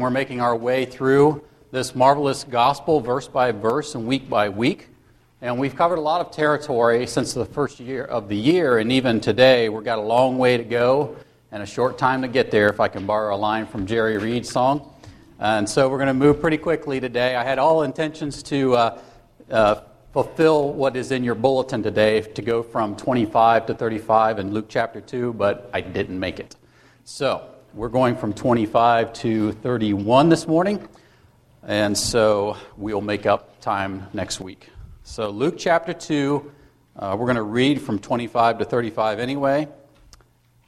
and we're making our way through this marvelous gospel verse by verse and week by week. And we've covered a lot of territory since the first year of the year, and even today, we've got a long way to go and a short time to get there, if I can borrow a line from Jerry Reed's song. And so we're going to move pretty quickly today. I had all intentions to uh, uh, fulfill what is in your bulletin today to go from 25 to 35 in Luke chapter 2, but I didn't make it. So we're going from 25 to 31 this morning, and so we'll make up time next week. So, Luke chapter 2, uh, we're going to read from 25 to 35 anyway.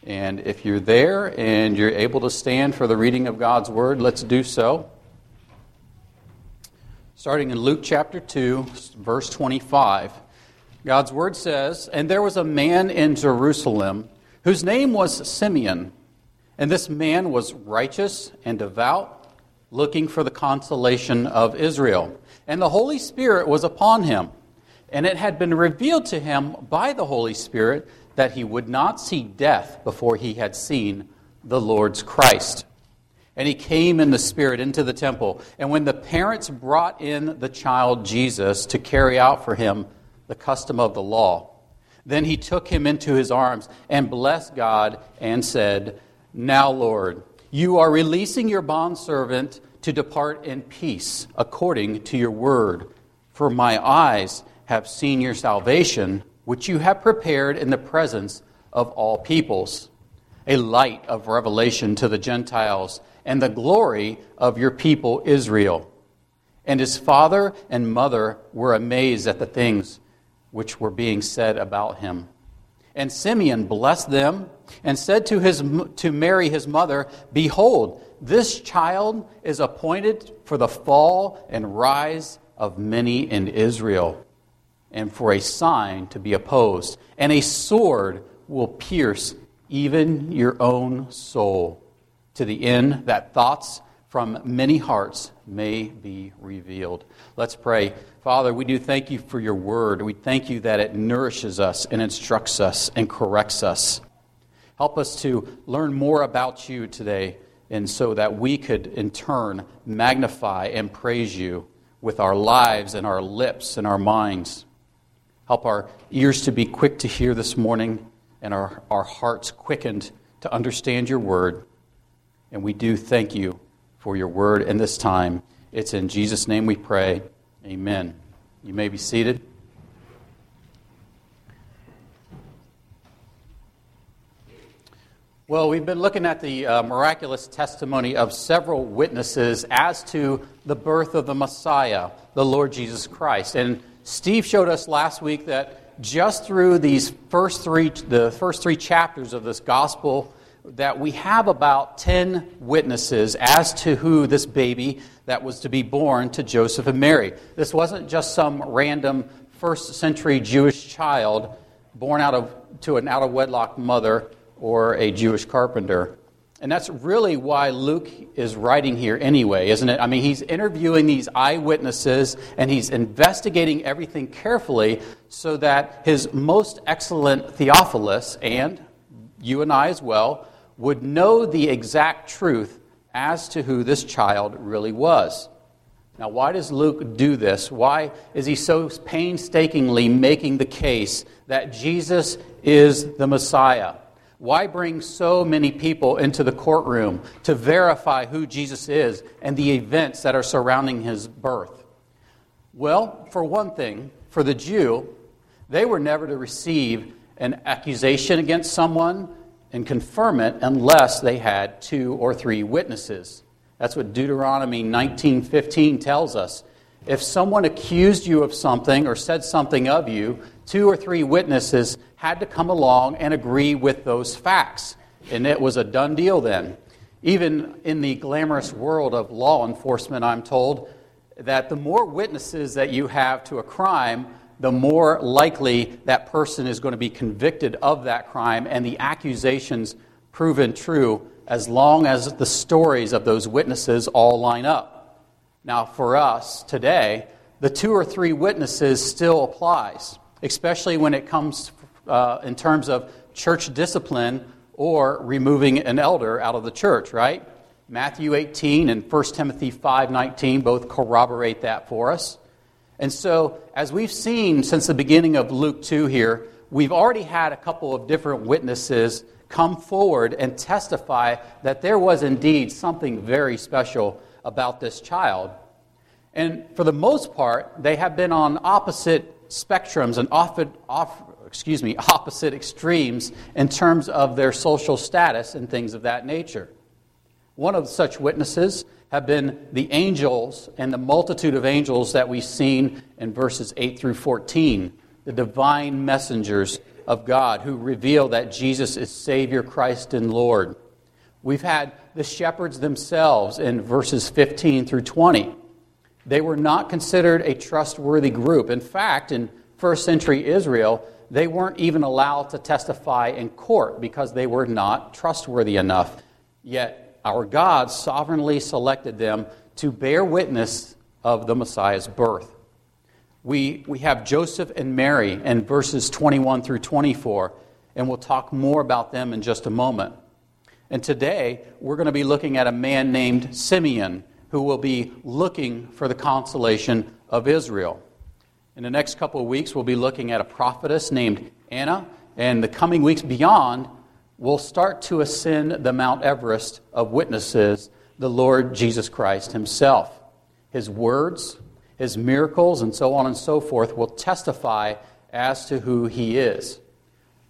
And if you're there and you're able to stand for the reading of God's word, let's do so. Starting in Luke chapter 2, verse 25, God's word says, And there was a man in Jerusalem whose name was Simeon, and this man was righteous and devout, looking for the consolation of Israel. And the Holy Spirit was upon him. And it had been revealed to him by the Holy Spirit that he would not see death before he had seen the Lord's Christ. And he came in the Spirit into the temple. And when the parents brought in the child Jesus to carry out for him the custom of the law, then he took him into his arms and blessed God and said, Now, Lord, you are releasing your bondservant to depart in peace according to your word. For my eyes have seen your salvation, which you have prepared in the presence of all peoples, a light of revelation to the Gentiles, and the glory of your people Israel. And his father and mother were amazed at the things which were being said about him. And Simeon blessed them and said to, his, to Mary, his mother, Behold, this child is appointed for the fall and rise of many in Israel, and for a sign to be opposed, and a sword will pierce even your own soul, to the end that thoughts from many hearts may be revealed. Let's pray. Father, we do thank you for your word. We thank you that it nourishes us and instructs us and corrects us. Help us to learn more about you today and so that we could in turn magnify and praise you with our lives and our lips and our minds. Help our ears to be quick to hear this morning and our, our hearts quickened to understand your word. And we do thank you for your word in this time. It's in Jesus' name we pray. Amen. You may be seated. Well, we've been looking at the uh, miraculous testimony of several witnesses as to the birth of the Messiah, the Lord Jesus Christ. And Steve showed us last week that just through these first three, the first three chapters of this gospel, that we have about 10 witnesses as to who this baby that was to be born to Joseph and Mary. This wasn't just some random first century Jewish child born out of, to an out of wedlock mother or a Jewish carpenter. And that's really why Luke is writing here anyway, isn't it? I mean, he's interviewing these eyewitnesses and he's investigating everything carefully so that his most excellent Theophilus, and you and I as well, would know the exact truth as to who this child really was. Now, why does Luke do this? Why is he so painstakingly making the case that Jesus is the Messiah? Why bring so many people into the courtroom to verify who Jesus is and the events that are surrounding his birth? Well, for one thing, for the Jew, they were never to receive an accusation against someone and confirm it unless they had two or three witnesses. That's what Deuteronomy 19:15 tells us. If someone accused you of something or said something of you, two or three witnesses had to come along and agree with those facts. And it was a done deal then. Even in the glamorous world of law enforcement, I'm told that the more witnesses that you have to a crime, the more likely that person is going to be convicted of that crime and the accusations proven true as long as the stories of those witnesses all line up. Now, for us today, the two or three witnesses still applies, especially when it comes uh, in terms of church discipline or removing an elder out of the church, right? Matthew 18 and 1 Timothy 5:19 both corroborate that for us. And so, as we've seen since the beginning of Luke 2 here, we've already had a couple of different witnesses come forward and testify that there was indeed something very special about this child. And for the most part, they have been on opposite spectrums and often, off, excuse me, opposite extremes in terms of their social status and things of that nature. One of such witnesses have been the angels and the multitude of angels that we've seen in verses 8 through 14, the divine messengers of God who reveal that Jesus is Savior, Christ, and Lord. We've had the shepherds themselves in verses 15 through 20. They were not considered a trustworthy group. In fact, in first century Israel, they weren't even allowed to testify in court because they were not trustworthy enough. Yet our God sovereignly selected them to bear witness of the Messiah's birth. We, we have Joseph and Mary in verses 21 through 24, and we'll talk more about them in just a moment. And today, we're going to be looking at a man named Simeon who will be looking for the consolation of Israel. In the next couple of weeks, we'll be looking at a prophetess named Anna, and the coming weeks beyond, we'll start to ascend the Mount Everest of witnesses, the Lord Jesus Christ Himself. His words, His miracles, and so on and so forth will testify as to who He is.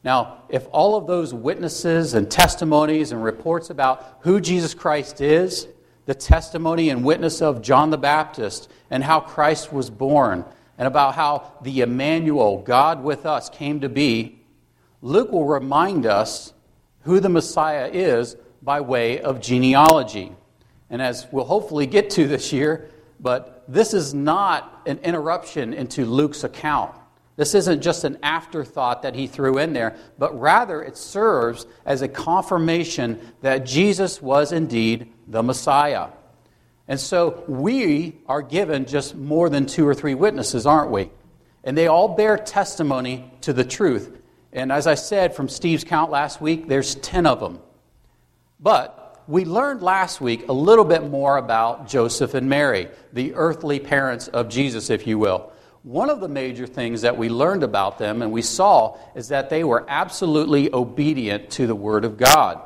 Now, if all of those witnesses and testimonies and reports about who Jesus Christ is, the testimony and witness of John the Baptist and how Christ was born, and about how the Emmanuel, God with us, came to be, Luke will remind us who the Messiah is by way of genealogy. And as we'll hopefully get to this year, but this is not an interruption into Luke's account. This isn't just an afterthought that he threw in there, but rather it serves as a confirmation that Jesus was indeed the Messiah. And so we are given just more than two or three witnesses, aren't we? And they all bear testimony to the truth. And as I said from Steve's count last week, there's 10 of them. But we learned last week a little bit more about Joseph and Mary, the earthly parents of Jesus, if you will. One of the major things that we learned about them and we saw is that they were absolutely obedient to the Word of God.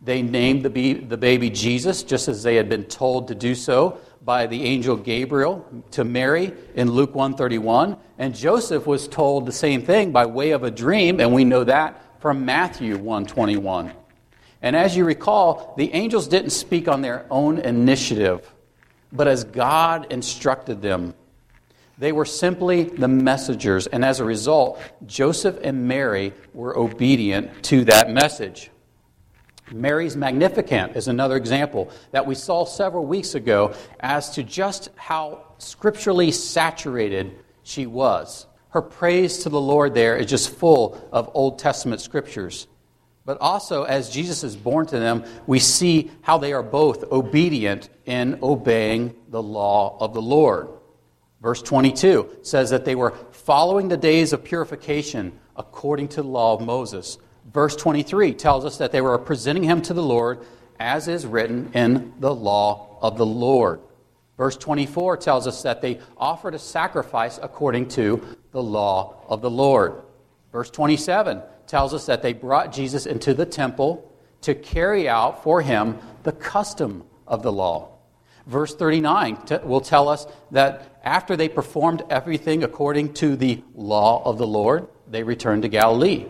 They named the, baby Jesus just as they had been told to do so by the angel Gabriel to Mary in Luke 131 and Joseph was told the same thing by way of a dream and we know that from Matthew 121 and as you recall the angels didn't speak on their own initiative but as God instructed them they were simply the messengers and as a result Joseph and Mary were obedient to that message Mary's Magnificat is another example that we saw several weeks ago as to just how scripturally saturated she was. Her praise to the Lord there is just full of Old Testament scriptures. But also, as Jesus is born to them, we see how they are both obedient in obeying the law of the Lord. Verse 22 says that they were following the days of purification according to the law of Moses. Verse 23 tells us that they were presenting him to the Lord as is written in the law of the Lord. Verse 24 tells us that they offered a sacrifice according to the law of the Lord. Verse 27 tells us that they brought Jesus into the temple to carry out for him the custom of the law. Verse 39 will tell us that after they performed everything according to the law of the Lord, they returned to Galilee.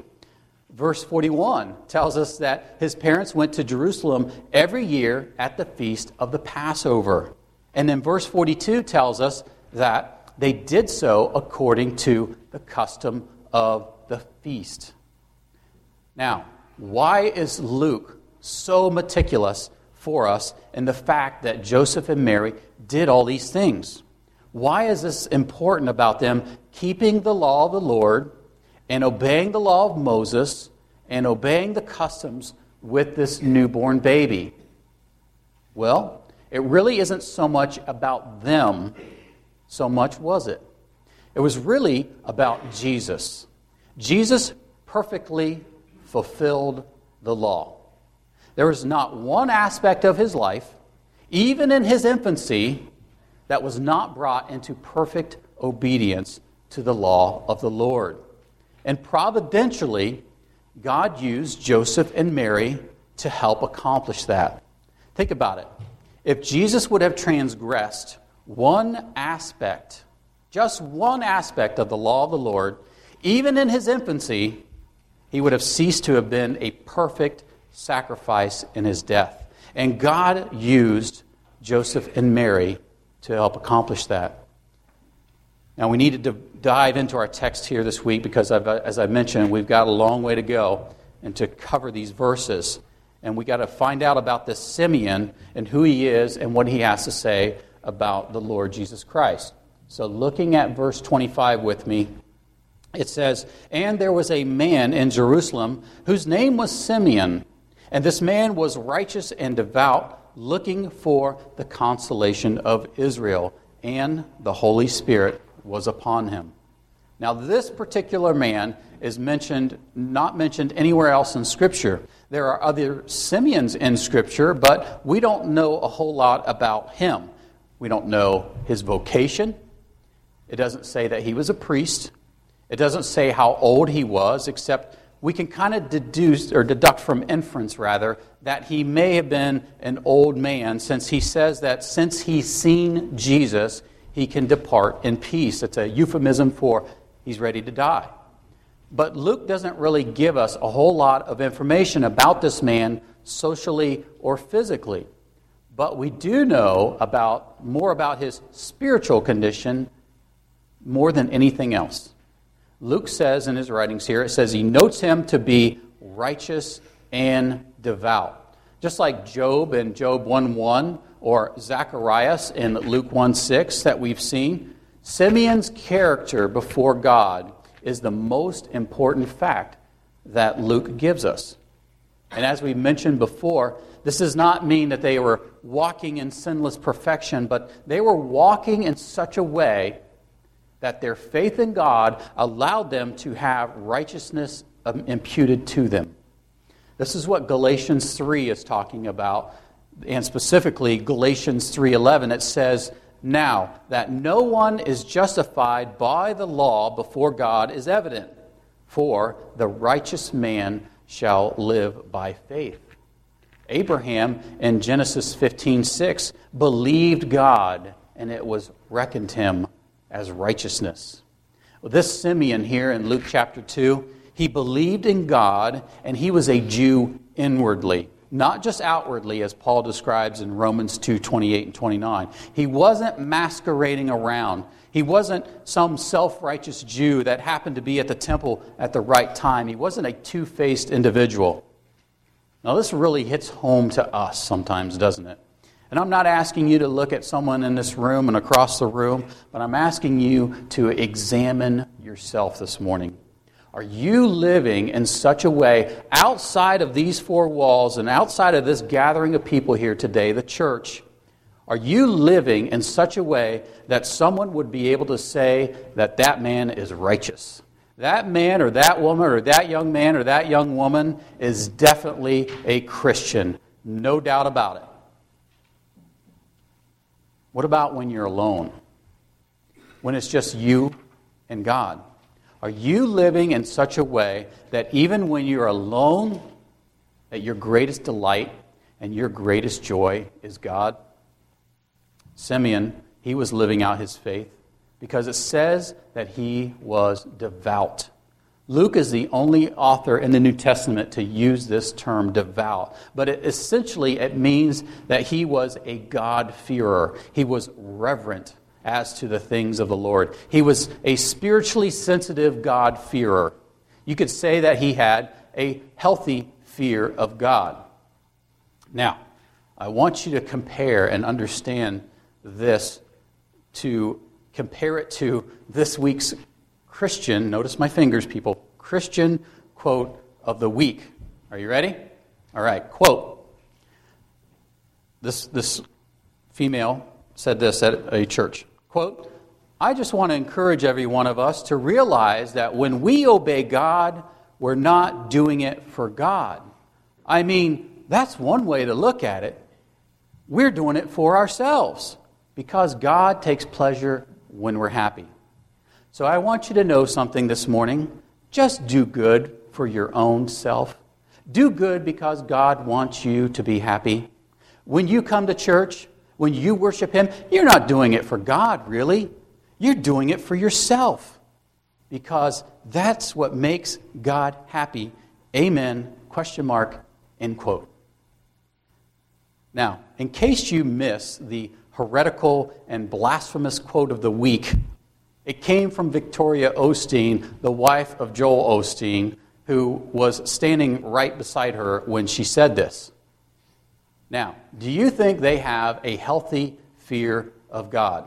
Verse 41 tells us that his parents went to Jerusalem every year at the feast of the Passover. And then verse 42 tells us that they did so according to the custom of the feast. Now, why is Luke so meticulous for us in the fact that Joseph and Mary did all these things? Why is this important about them keeping the law of the Lord? and obeying the law of Moses and obeying the customs with this newborn baby? Well, it really isn't so much about them, so much was it? It was really about Jesus. Jesus perfectly fulfilled the law. There was not one aspect of his life, even in his infancy, that was not brought into perfect obedience to the law of the Lord. And providentially, God used Joseph and Mary to help accomplish that. Think about it. If Jesus would have transgressed one aspect, just one aspect of the law of the Lord, even in his infancy, he would have ceased to have been a perfect sacrifice in his death. And God used Joseph and Mary to help accomplish that. Now, we need to dive into our text here this week because, I've, as I mentioned, we've got a long way to go and to cover these verses. And we got to find out about this Simeon and who he is and what he has to say about the Lord Jesus Christ. So, looking at verse 25 with me, it says, And there was a man in Jerusalem whose name was Simeon, and this man was righteous and devout looking for the consolation of Israel, and the Holy Spirit was upon him. Now, this particular man is mentioned, not mentioned anywhere else in Scripture. There are other Simeons in Scripture, but we don't know a whole lot about him. We don't know his vocation. It doesn't say that he was a priest. It doesn't say how old he was, except we can kind of deduce or deduct from inference rather that he may have been an old man since he says that since he's seen Jesus, he can depart in peace. It's a euphemism for he's ready to die. But Luke doesn't really give us a whole lot of information about this man socially or physically. But we do know about more about his spiritual condition more than anything else. Luke says in his writings here, it says he notes him to be righteous and devout. Just like Job in Job 1 1 or Zacharias in Luke 1 6 that we've seen, Simeon's character before God is the most important fact that Luke gives us. And as we mentioned before, this does not mean that they were walking in sinless perfection, but they were walking in such a way that their faith in God allowed them to have righteousness um, imputed to them. This is what Galatians 3 is talking about, and specifically Galatians 3:11 it says, "Now that no one is justified by the law before God is evident, for the righteous man shall live by faith." Abraham in Genesis 15:6 believed God and it was reckoned him as righteousness. Well, this Simeon here in Luke chapter 2, he believed in God and he was a Jew inwardly, not just outwardly as Paul describes in Romans 2 28 and 29. He wasn't masquerading around. He wasn't some self righteous Jew that happened to be at the temple at the right time. He wasn't a two faced individual. Now, this really hits home to us sometimes, doesn't it? And I'm not asking you to look at someone in this room and across the room, but I'm asking you to examine yourself this morning. Are you living in such a way outside of these four walls and outside of this gathering of people here today, the church? Are you living in such a way that someone would be able to say that that man is righteous? That man or that woman or that young man or that young woman is definitely a Christian. No doubt about it. What about when you're alone? When it's just you and God? Are you living in such a way that even when you're alone, that your greatest delight and your greatest joy is God? Simeon, he was living out his faith because it says that he was devout. Luke is the only author in the New Testament to use this term devout, but it, essentially it means that he was a God-fearer. He was reverent as to the things of the Lord. He was a spiritually sensitive God-fearer. You could say that he had a healthy fear of God. Now, I want you to compare and understand this to compare it to this week's Christian, notice my fingers, people, Christian quote of the week. Are you ready? All right, quote. This, this female said this at a church. Quote, I just want to encourage every one of us to realize that when we obey God, we're not doing it for God. I mean, that's one way to look at it. We're doing it for ourselves because God takes pleasure when we're happy. So I want you to know something this morning. Just do good for your own self. Do good because God wants you to be happy. When you come to church, when you worship Him, you're not doing it for God, really. You're doing it for yourself because that's what makes God happy. Amen. Question mark. End quote. Now, in case you miss the heretical and blasphemous quote of the week, it came from Victoria Osteen, the wife of Joel Osteen, who was standing right beside her when she said this. Now, do you think they have a healthy fear of God?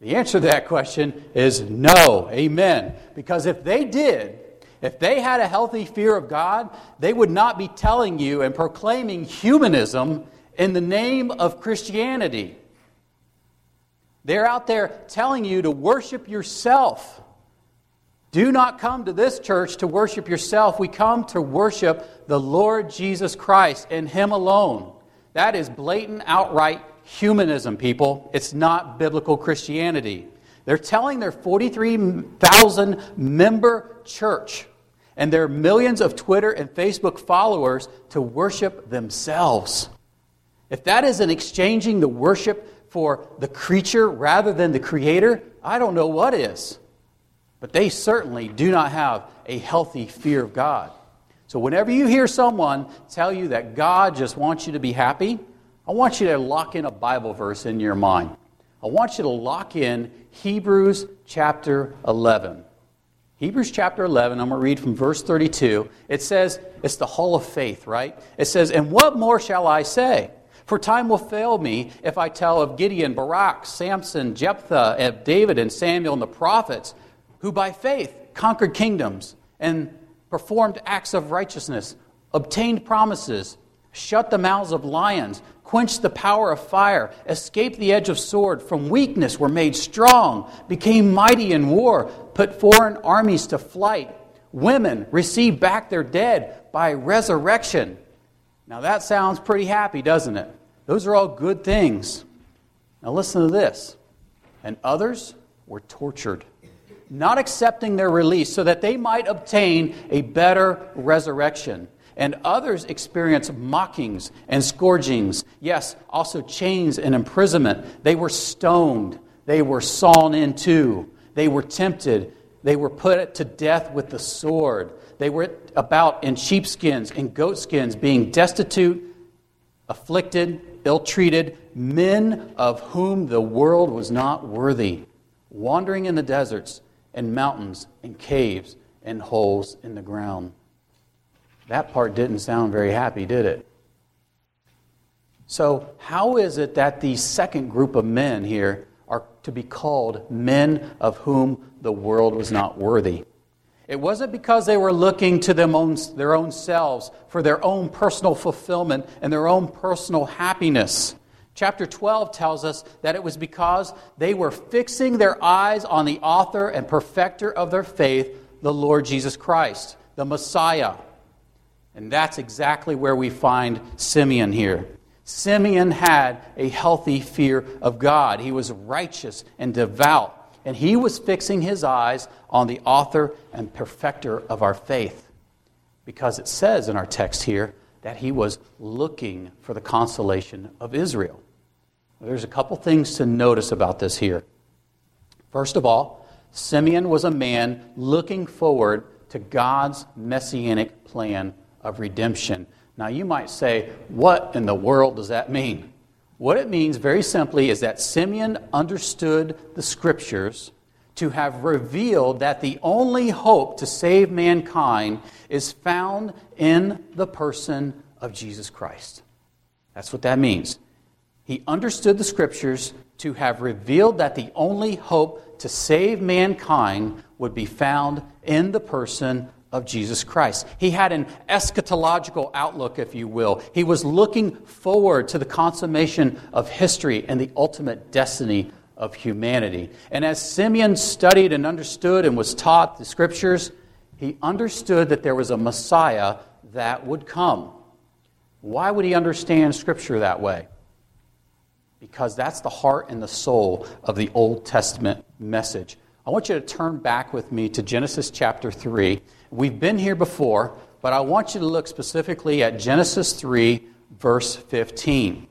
The answer to that question is no. Amen. Because if they did, if they had a healthy fear of God, they would not be telling you and proclaiming humanism in the name of Christianity. They're out there telling you to worship yourself. Do not come to this church to worship yourself. We come to worship the Lord Jesus Christ and Him alone. That is blatant, outright humanism, people. It's not biblical Christianity. They're telling their 43,000 member church and their millions of Twitter and Facebook followers to worship themselves. If that isn't exchanging the worship for the creature rather than the creator, I don't know what is. But they certainly do not have a healthy fear of God. So, whenever you hear someone tell you that God just wants you to be happy, I want you to lock in a Bible verse in your mind. I want you to lock in Hebrews chapter 11. Hebrews chapter 11, I'm going to read from verse 32. It says, it's the hall of faith, right? It says, And what more shall I say? For time will fail me if I tell of Gideon, Barak, Samson, Jephthah, of David, and Samuel, and the prophets, who by faith conquered kingdoms and performed acts of righteousness, obtained promises, shut the mouths of lions, quenched the power of fire, escaped the edge of sword, from weakness were made strong, became mighty in war, put foreign armies to flight. Women received back their dead by resurrection. Now that sounds pretty happy, doesn't it? Those are all good things. Now listen to this. And others were tortured not accepting their release so that they might obtain a better resurrection. And others experienced mockings and scourgings, yes, also chains and imprisonment. They were stoned, they were sawn in two, they were tempted, they were put to death with the sword. They were about in sheepskins and goatskins, being destitute, afflicted, ill treated, men of whom the world was not worthy, wandering in the deserts and mountains and caves and holes in the ground. That part didn't sound very happy, did it? So, how is it that the second group of men here are to be called men of whom the world was not worthy? It wasn't because they were looking to them own, their own selves for their own personal fulfillment and their own personal happiness. Chapter 12 tells us that it was because they were fixing their eyes on the author and perfecter of their faith, the Lord Jesus Christ, the Messiah. And that's exactly where we find Simeon here. Simeon had a healthy fear of God. He was righteous and devout, and he was fixing his eyes on the author and perfecter of our faith. Because it says in our text here that he was looking for the consolation of Israel. There's a couple things to notice about this here. First of all, Simeon was a man looking forward to God's messianic plan of redemption. Now, you might say, what in the world does that mean? What it means, very simply, is that Simeon understood the scriptures to have revealed that the only hope to save mankind is found in the person of Jesus Christ. That's what that means. He understood the scriptures to have revealed that the only hope to save mankind would be found in the person of Jesus Christ. He had an eschatological outlook, if you will. He was looking forward to the consummation of history and the ultimate destiny of humanity. And as Simeon studied and understood and was taught the scriptures, he understood that there was a Messiah that would come. Why would he understand scripture that way? because that's the heart and the soul of the Old Testament message. I want you to turn back with me to Genesis chapter 3. We've been here before, but I want you to look specifically at Genesis 3, verse 15.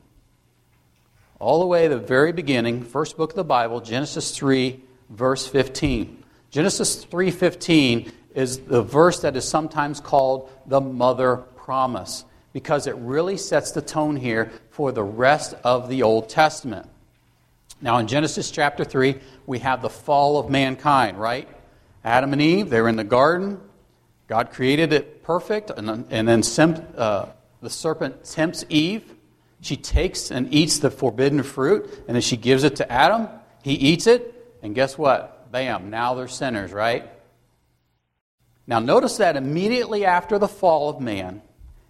All the way to the very beginning, first book of the Bible, Genesis 3, verse 15. Genesis 3:15 is the verse that is sometimes called the mother promise because it really sets the tone here for the rest of the Old Testament. Now, in Genesis chapter 3, we have the fall of mankind, right? Adam and Eve, they were in the garden. God created it perfect, and, and then uh, the serpent tempts Eve. She takes and eats the forbidden fruit, and then she gives it to Adam. He eats it, and guess what? Bam, now they're sinners, right? Now, notice that immediately after the fall of man,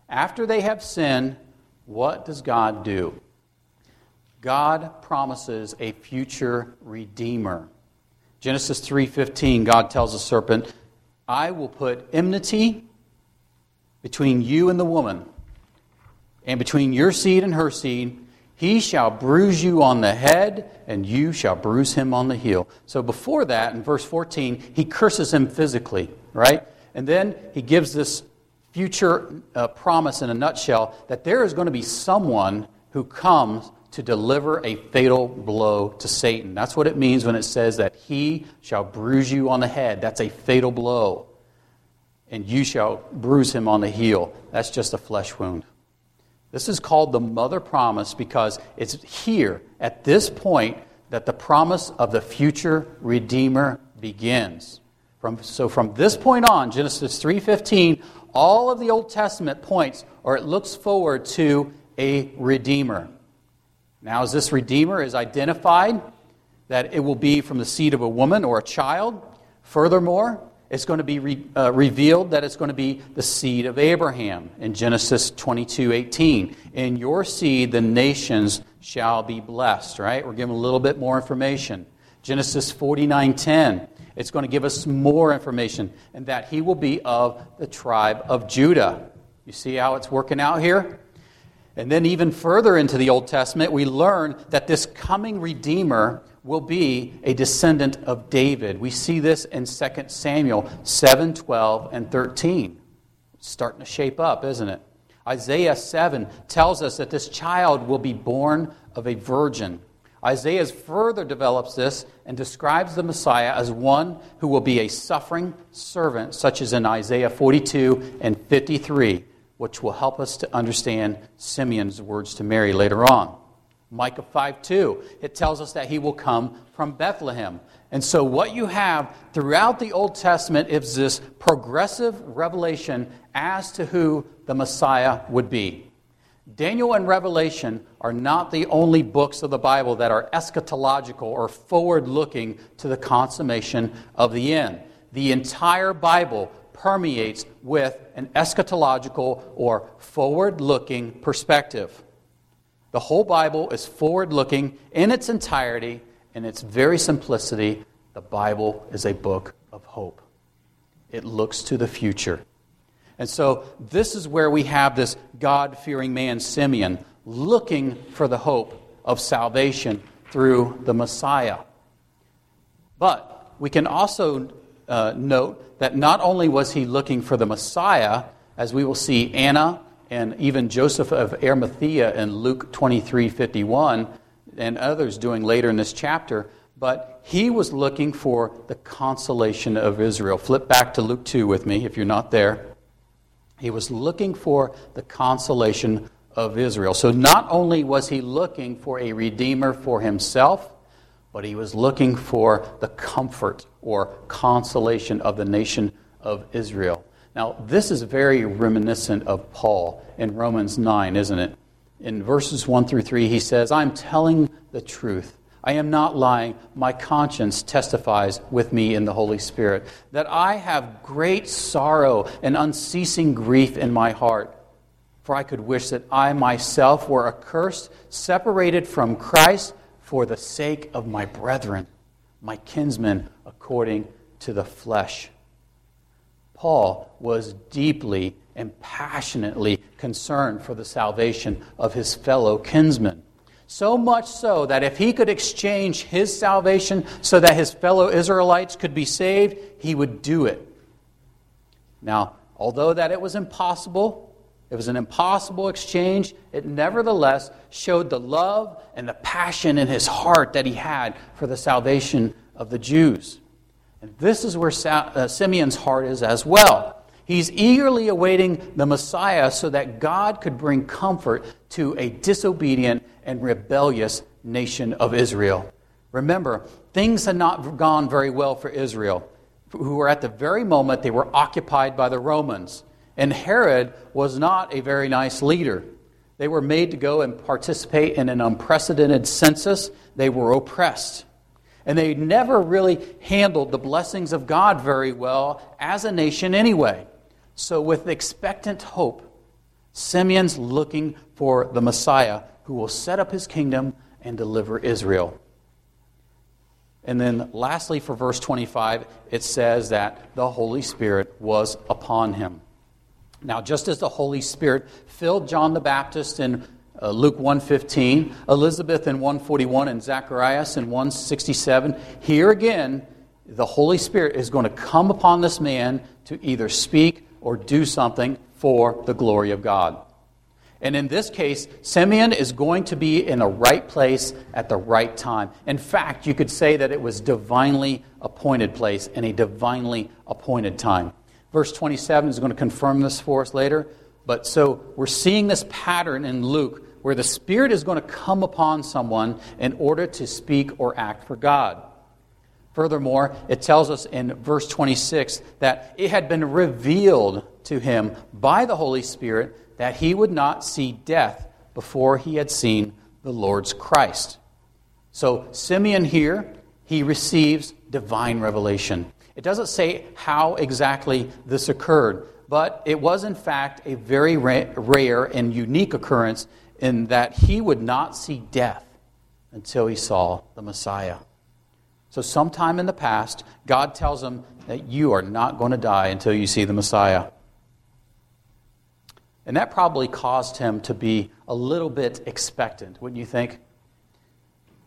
after they have sinned, what does God do? God promises a future redeemer. Genesis 3:15 God tells the serpent, "I will put enmity between you and the woman, and between your seed and her seed. He shall bruise you on the head, and you shall bruise him on the heel." So before that in verse 14, he curses him physically, right? And then he gives this future uh, promise in a nutshell that there is going to be someone who comes to deliver a fatal blow to Satan. That's what it means when it says that he shall bruise you on the head. That's a fatal blow. And you shall bruise him on the heel. That's just a flesh wound. This is called the mother promise because it's here, at this point, that the promise of the future Redeemer begins. From, so from this point on, Genesis 3.15, all of the Old Testament points, or it looks forward to a Redeemer. Now, as this Redeemer is identified, that it will be from the seed of a woman or a child. Furthermore, it's going to be re, uh, revealed that it's going to be the seed of Abraham in Genesis 22 18. In your seed, the nations shall be blessed, right? We're giving a little bit more information. Genesis 49 10. It's going to give us more information, and that he will be of the tribe of Judah. You see how it's working out here? And then, even further into the Old Testament, we learn that this coming Redeemer will be a descendant of David. We see this in 2 Samuel 7 12 and 13. It's starting to shape up, isn't it? Isaiah 7 tells us that this child will be born of a virgin. Isaiah further develops this and describes the Messiah as one who will be a suffering servant, such as in Isaiah 42 and 53 which will help us to understand Simeon's words to Mary later on. Micah 5 2, it tells us that he will come from Bethlehem. And so, what you have throughout the Old Testament is this progressive revelation as to who the Messiah would be. Daniel and Revelation are not the only books of the Bible that are eschatological or forward looking to the consummation of the end. The entire Bible permeates with an eschatological or forward looking perspective. The whole Bible is forward looking in its entirety, in its very simplicity. The Bible is a book of hope, it looks to the future. And so, this is where we have this God fearing man, Simeon, looking for the hope of salvation through the Messiah. But we can also uh, note that not only was he looking for the Messiah, as we will see Anna and even Joseph of Arimathea in Luke 23 51 and others doing later in this chapter, but he was looking for the consolation of Israel. Flip back to Luke 2 with me if you're not there. He was looking for the consolation of Israel. So not only was he looking for a redeemer for himself, but he was looking for the comfort or consolation of the nation of Israel. Now, this is very reminiscent of Paul in Romans 9, isn't it? In verses 1 through 3, he says, I'm telling the truth. I am not lying. My conscience testifies with me in the Holy Spirit that I have great sorrow and unceasing grief in my heart. For I could wish that I myself were accursed, separated from Christ for the sake of my brethren, my kinsmen according to the flesh. Paul was deeply and passionately concerned for the salvation of his fellow kinsmen. So much so that if he could exchange his salvation so that his fellow Israelites could be saved, he would do it. Now, although that it was impossible, it was an impossible exchange, it nevertheless showed the love and the passion in his heart that he had for the salvation of the Jews. And this is where uh, Simeon's heart is as well. He's eagerly awaiting the Messiah so that God could bring comfort to a disobedient and rebellious nation of Israel. Remember, things had not gone very well for Israel, who were at the very moment they were occupied by the Romans. And Herod was not a very nice leader. They were made to go and participate in an unprecedented census. They were oppressed. And they never really handled the blessings of God very well as a nation anyway. So, with expectant hope, Simeon's looking for the Messiah who will set up his kingdom and deliver Israel. And then, lastly, for verse 25, it says that the Holy Spirit was upon him. Now, just as the Holy Spirit filled John the Baptist in uh, Luke 1:15, Elizabeth in 141 and Zacharias in 167, here again the Holy Spirit is going to come upon this man to either speak or do something for the glory of God. And in this case, Simeon is going to be in the right place at the right time. In fact, you could say that it was divinely appointed place and a divinely appointed time. Verse 27 is going to confirm this for us later. But so we're seeing this pattern in Luke where the Spirit is going to come upon someone in order to speak or act for God. Furthermore, it tells us in verse 26 that it had been revealed to him by the Holy Spirit that he would not see death before he had seen the Lord's Christ. So, Simeon here, he receives divine revelation. It doesn't say how exactly this occurred, but it was in fact a very rare and unique occurrence in that he would not see death until he saw the Messiah. So, sometime in the past, God tells him that you are not going to die until you see the Messiah. And that probably caused him to be a little bit expectant, wouldn't you think?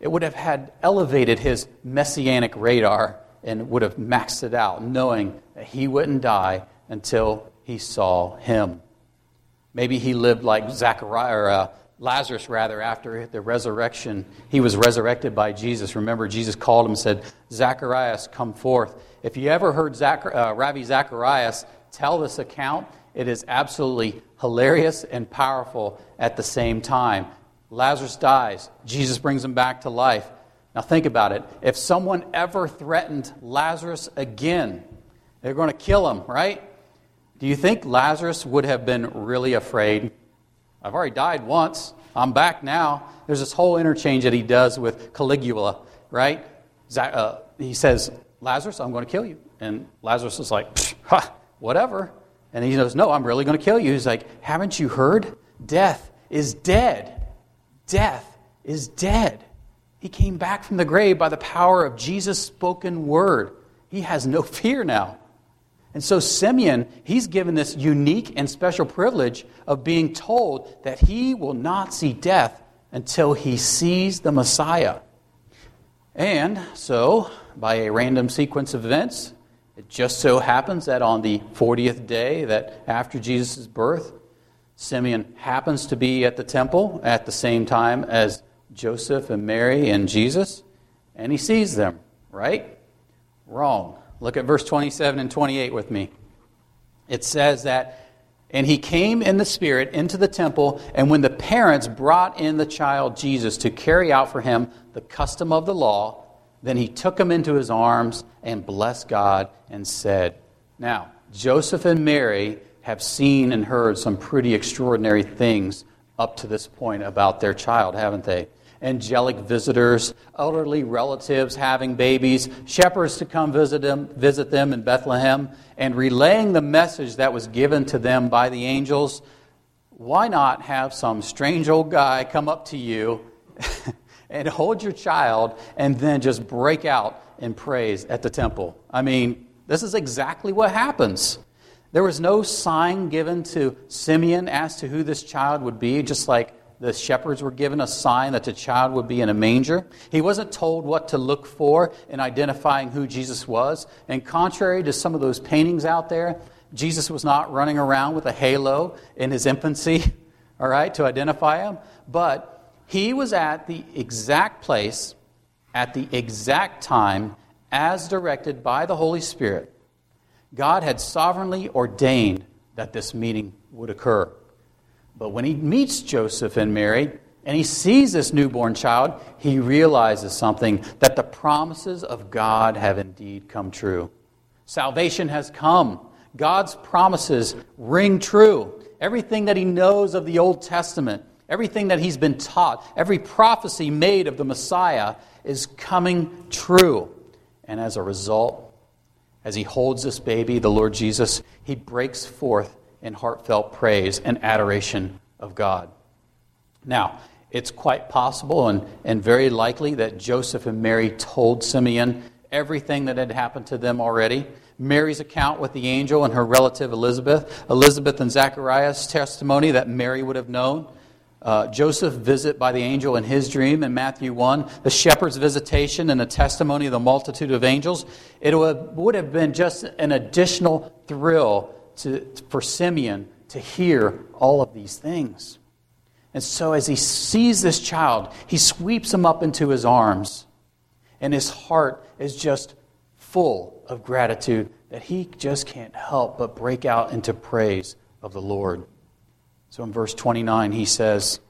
It would have had elevated his messianic radar and would have maxed it out, knowing that he wouldn't die until he saw him. Maybe he lived like Zachariah, or uh, Lazarus, rather, after the resurrection. He was resurrected by Jesus. Remember, Jesus called him and said, Zacharias, come forth. If you ever heard uh, Ravi Zacharias tell this account, it is absolutely hilarious and powerful at the same time. Lazarus dies, Jesus brings him back to life. Now, think about it. If someone ever threatened Lazarus again, they're going to kill him, right? Do you think Lazarus would have been really afraid? I've already died once. I'm back now. There's this whole interchange that he does with Caligula, right? Uh, he says, Lazarus, I'm going to kill you. And Lazarus is like, ha, whatever. And he goes, No, I'm really going to kill you. He's like, Haven't you heard? Death is dead. Death is dead. He came back from the grave by the power of Jesus' spoken word. He has no fear now. And so Simeon, he's given this unique and special privilege of being told that he will not see death until he sees the Messiah. And so, by a random sequence of events, it just so happens that on the 40th day that after Jesus' birth, Simeon happens to be at the temple at the same time as Joseph and Mary and Jesus, and he sees them, right? Wrong. Look at verse 27 and 28 with me. It says that, and he came in the Spirit into the temple, and when the parents brought in the child Jesus to carry out for him the custom of the law, then he took him into his arms and blessed God and said, Now, Joseph and Mary have seen and heard some pretty extraordinary things up to this point about their child, haven't they? Angelic visitors, elderly relatives having babies, shepherds to come visit them, visit them in Bethlehem, and relaying the message that was given to them by the angels. Why not have some strange old guy come up to you and hold your child and then just break out in praise at the temple. I mean, this is exactly what happens. There was no sign given to Simeon as to who this child would be, just like the shepherds were given a sign that the child would be in a manger. He wasn't told what to look for in identifying who Jesus was. And contrary to some of those paintings out there, Jesus was not running around with a halo in his infancy, all right, to identify him. But he was at the exact place, at the exact time, as directed by the Holy Spirit. God had sovereignly ordained that this meeting would occur. But when he meets Joseph and Mary and he sees this newborn child, he realizes something that the promises of God have indeed come true. Salvation has come. God's promises ring true. Everything that he knows of the Old Testament, everything that he's been taught, every prophecy made of the Messiah is coming true. And as a result, as he holds this baby, the Lord Jesus, he breaks forth in heartfelt praise and adoration of God. Now, it's quite possible and, and very likely that Joseph and Mary told Simeon everything that had happened to them already. Mary's account with the angel and her relative Elizabeth, Elizabeth and Zachariah's testimony that Mary would have known, uh, Joseph's visit by the angel in his dream in Matthew 1, the shepherd's visitation and the testimony of the multitude of angels, it would have been just an additional thrill to, for Simeon to hear all of these things. And so, as he sees this child, he sweeps him up into his arms, and his heart is just full of gratitude that he just can't help but break out into praise of the Lord. So, in verse 29, he says,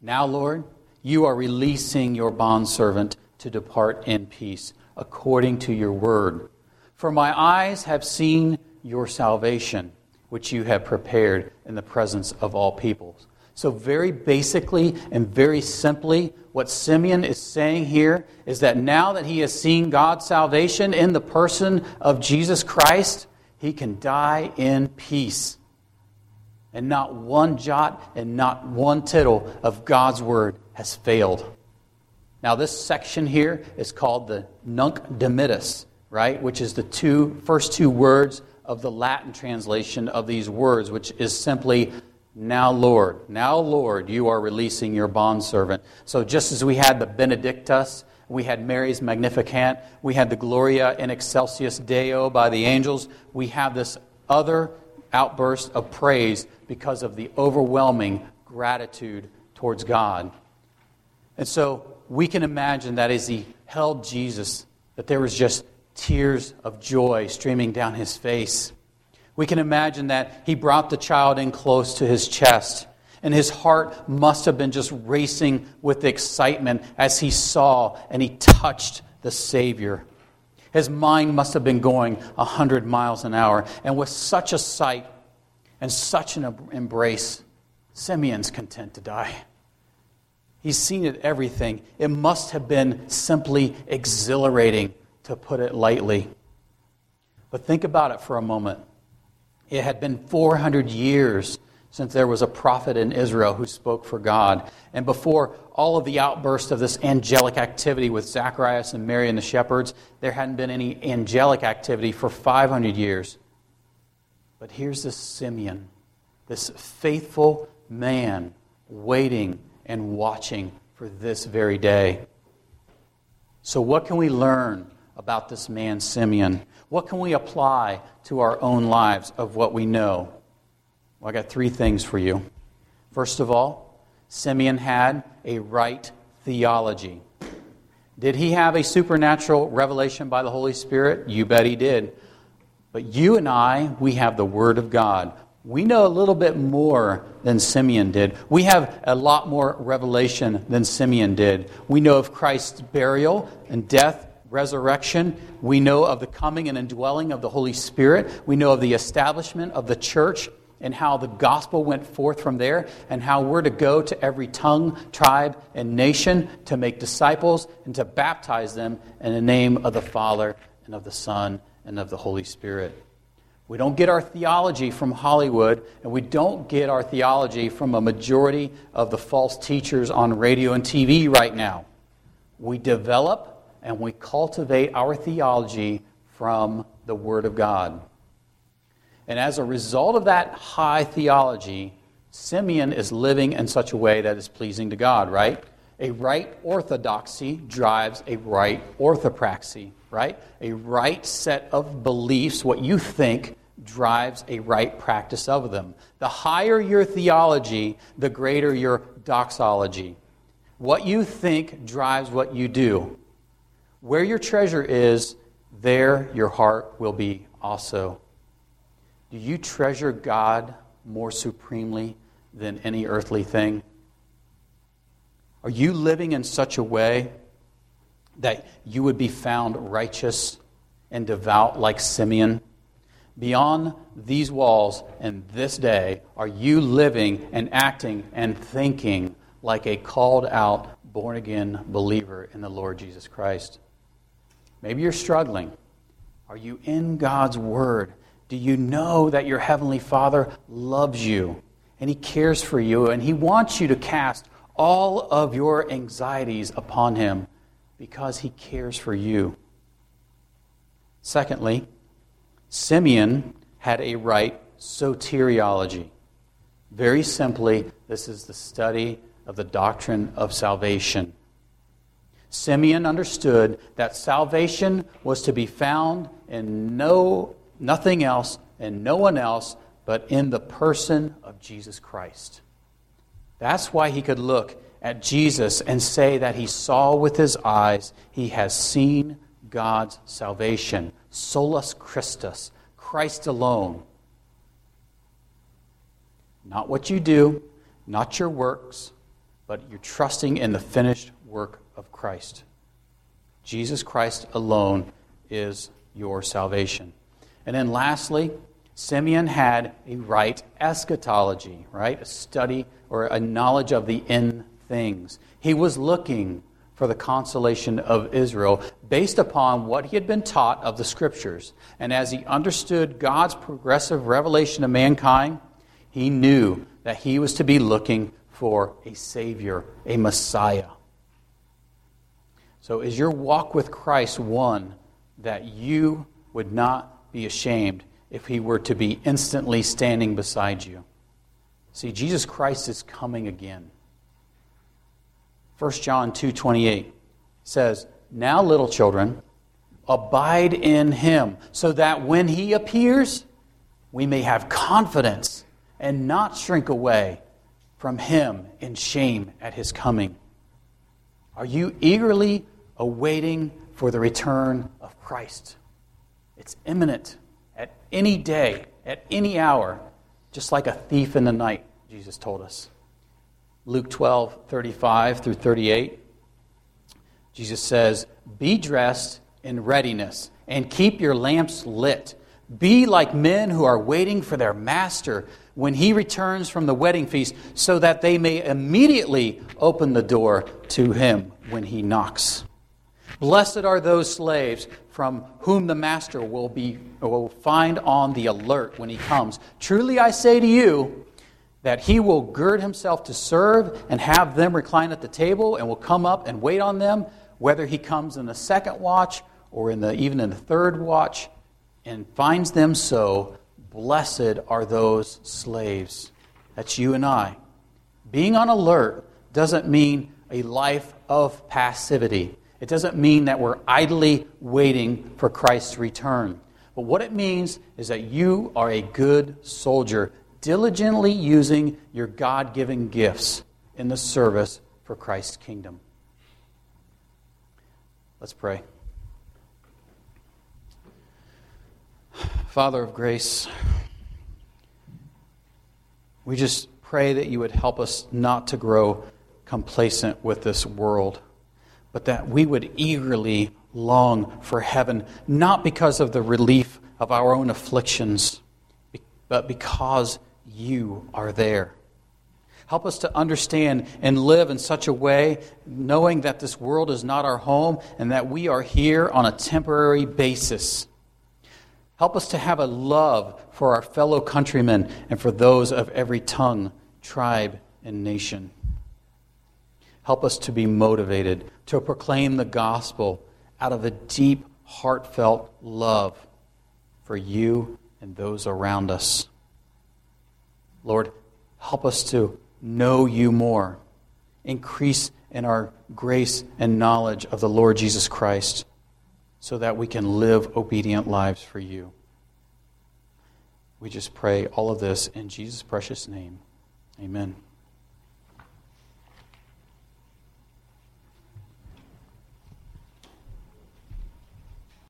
Now, Lord, you are releasing your bondservant to depart in peace, according to your word. For my eyes have seen your salvation, which you have prepared in the presence of all peoples. So, very basically and very simply, what Simeon is saying here is that now that he has seen God's salvation in the person of Jesus Christ, he can die in peace. And not one jot and not one tittle of God's word has failed. Now, this section here is called the Nunc Dimittis, right? Which is the two, first two words of the Latin translation of these words, which is simply, Now, Lord, now, Lord, you are releasing your bondservant. So just as we had the Benedictus, we had Mary's Magnificat, we had the Gloria in Excelsis Deo by the angels, we have this other outburst of praise because of the overwhelming gratitude towards God. And so we can imagine that as he held Jesus, that there was just tears of joy streaming down his face. We can imagine that he brought the child in close to his chest, and his heart must have been just racing with excitement as he saw and he touched the Savior. His mind must have been going 100 miles an hour, and with such a sight and such an embrace, Simeon's content to die. He's seen it everything. It must have been simply exhilarating to put it lightly. But think about it for a moment. It had been 400 years since there was a prophet in Israel who spoke for God. And before all of the outbursts of this angelic activity with Zacharias and Mary and the shepherds, there hadn't been any angelic activity for 500 years. But here's this Simeon, this faithful man, waiting and watching for this very day. So, what can we learn about this man, Simeon? What can we apply to our own lives of what we know? Well, I got three things for you. First of all, Simeon had a right theology. Did he have a supernatural revelation by the Holy Spirit? You bet he did. But you and I, we have the Word of God. We know a little bit more than Simeon did. We have a lot more revelation than Simeon did. We know of Christ's burial and death resurrection. We know of the coming and indwelling of the Holy Spirit. We know of the establishment of the church and how the gospel went forth from there, and how we're to go to every tongue, tribe, and nation to make disciples and to baptize them in the name of the Father and of the Son and of the Holy Spirit. We don't get our theology from Hollywood, and we don't get our theology from a majority of the false teachers on radio and TV right now. We develop and we cultivate our theology from the Word of God. And as a result of that high theology, Simeon is living in such a way that is pleasing to God, right? A right orthodoxy drives a right orthopraxy, right? A right set of beliefs, what you think, drives a right practice of them. The higher your theology, the greater your doxology. What you think drives what you do. Where your treasure is, there your heart will be also. Do you treasure God more supremely than any earthly thing? Are you living in such a way that you would be found righteous and devout like Simeon? Beyond these walls and this day, are you living and acting and thinking like a called out, born again believer in the Lord Jesus Christ? Maybe you're struggling. Are you in God's Word? Do you know that your Heavenly Father loves you and He cares for you and He wants you to cast all of your anxieties upon Him because He cares for you? Secondly, Simeon had a right soteriology. Very simply, this is the study of the doctrine of salvation. Simeon understood that salvation was to be found in no, nothing else and no one else but in the person of Jesus Christ. That's why he could look at Jesus and say that he saw with his eyes, he has seen God's salvation. Solus Christus, Christ alone. Not what you do, not your works, but you're trusting in the finished work of Christ. Jesus Christ alone is your salvation. And then lastly, Simeon had a right eschatology, right? A study or a knowledge of the end things. He was looking for the consolation of Israel based upon what he had been taught of the scriptures. And as he understood God's progressive revelation of mankind, he knew that he was to be looking for a Savior, a Messiah. So, is your walk with Christ one that you would not be ashamed if he were to be instantly standing beside you? See, Jesus Christ is coming again. 1 John 2:28 says, "Now little children, abide in him, so that when he appears, we may have confidence and not shrink away from him in shame at his coming? Are you eagerly awaiting for the return of Christ? It's imminent at any day, at any hour, just like a thief in the night, Jesus told us. Luke 12, 35 through 38. Jesus says, Be dressed in readiness and keep your lamps lit. Be like men who are waiting for their master when he returns from the wedding feast, so that they may immediately open the door to him when he knocks. Blessed are those slaves from whom the master will, be, will find on the alert when he comes. Truly I say to you, that he will gird himself to serve and have them recline at the table and will come up and wait on them, whether he comes in the second watch or in the, even in the third watch, and finds them so Blessed are those slaves. That's you and I. Being on alert doesn't mean a life of passivity. It doesn't mean that we're idly waiting for Christ's return. But what it means is that you are a good soldier, diligently using your God given gifts in the service for Christ's kingdom. Let's pray. Father of grace, we just pray that you would help us not to grow complacent with this world, but that we would eagerly long for heaven, not because of the relief of our own afflictions, but because you are there. Help us to understand and live in such a way, knowing that this world is not our home and that we are here on a temporary basis Help us to have a love for our fellow countrymen and for those of every tongue, tribe, and nation. Help us to be motivated to proclaim the gospel out of a deep, heartfelt love for you and those around us. Lord, Help us to know you more. Increase in our grace and knowledge of the Lord Jesus Christ so that we can live obedient lives for you. We just pray all of this in Jesus' precious name. Amen.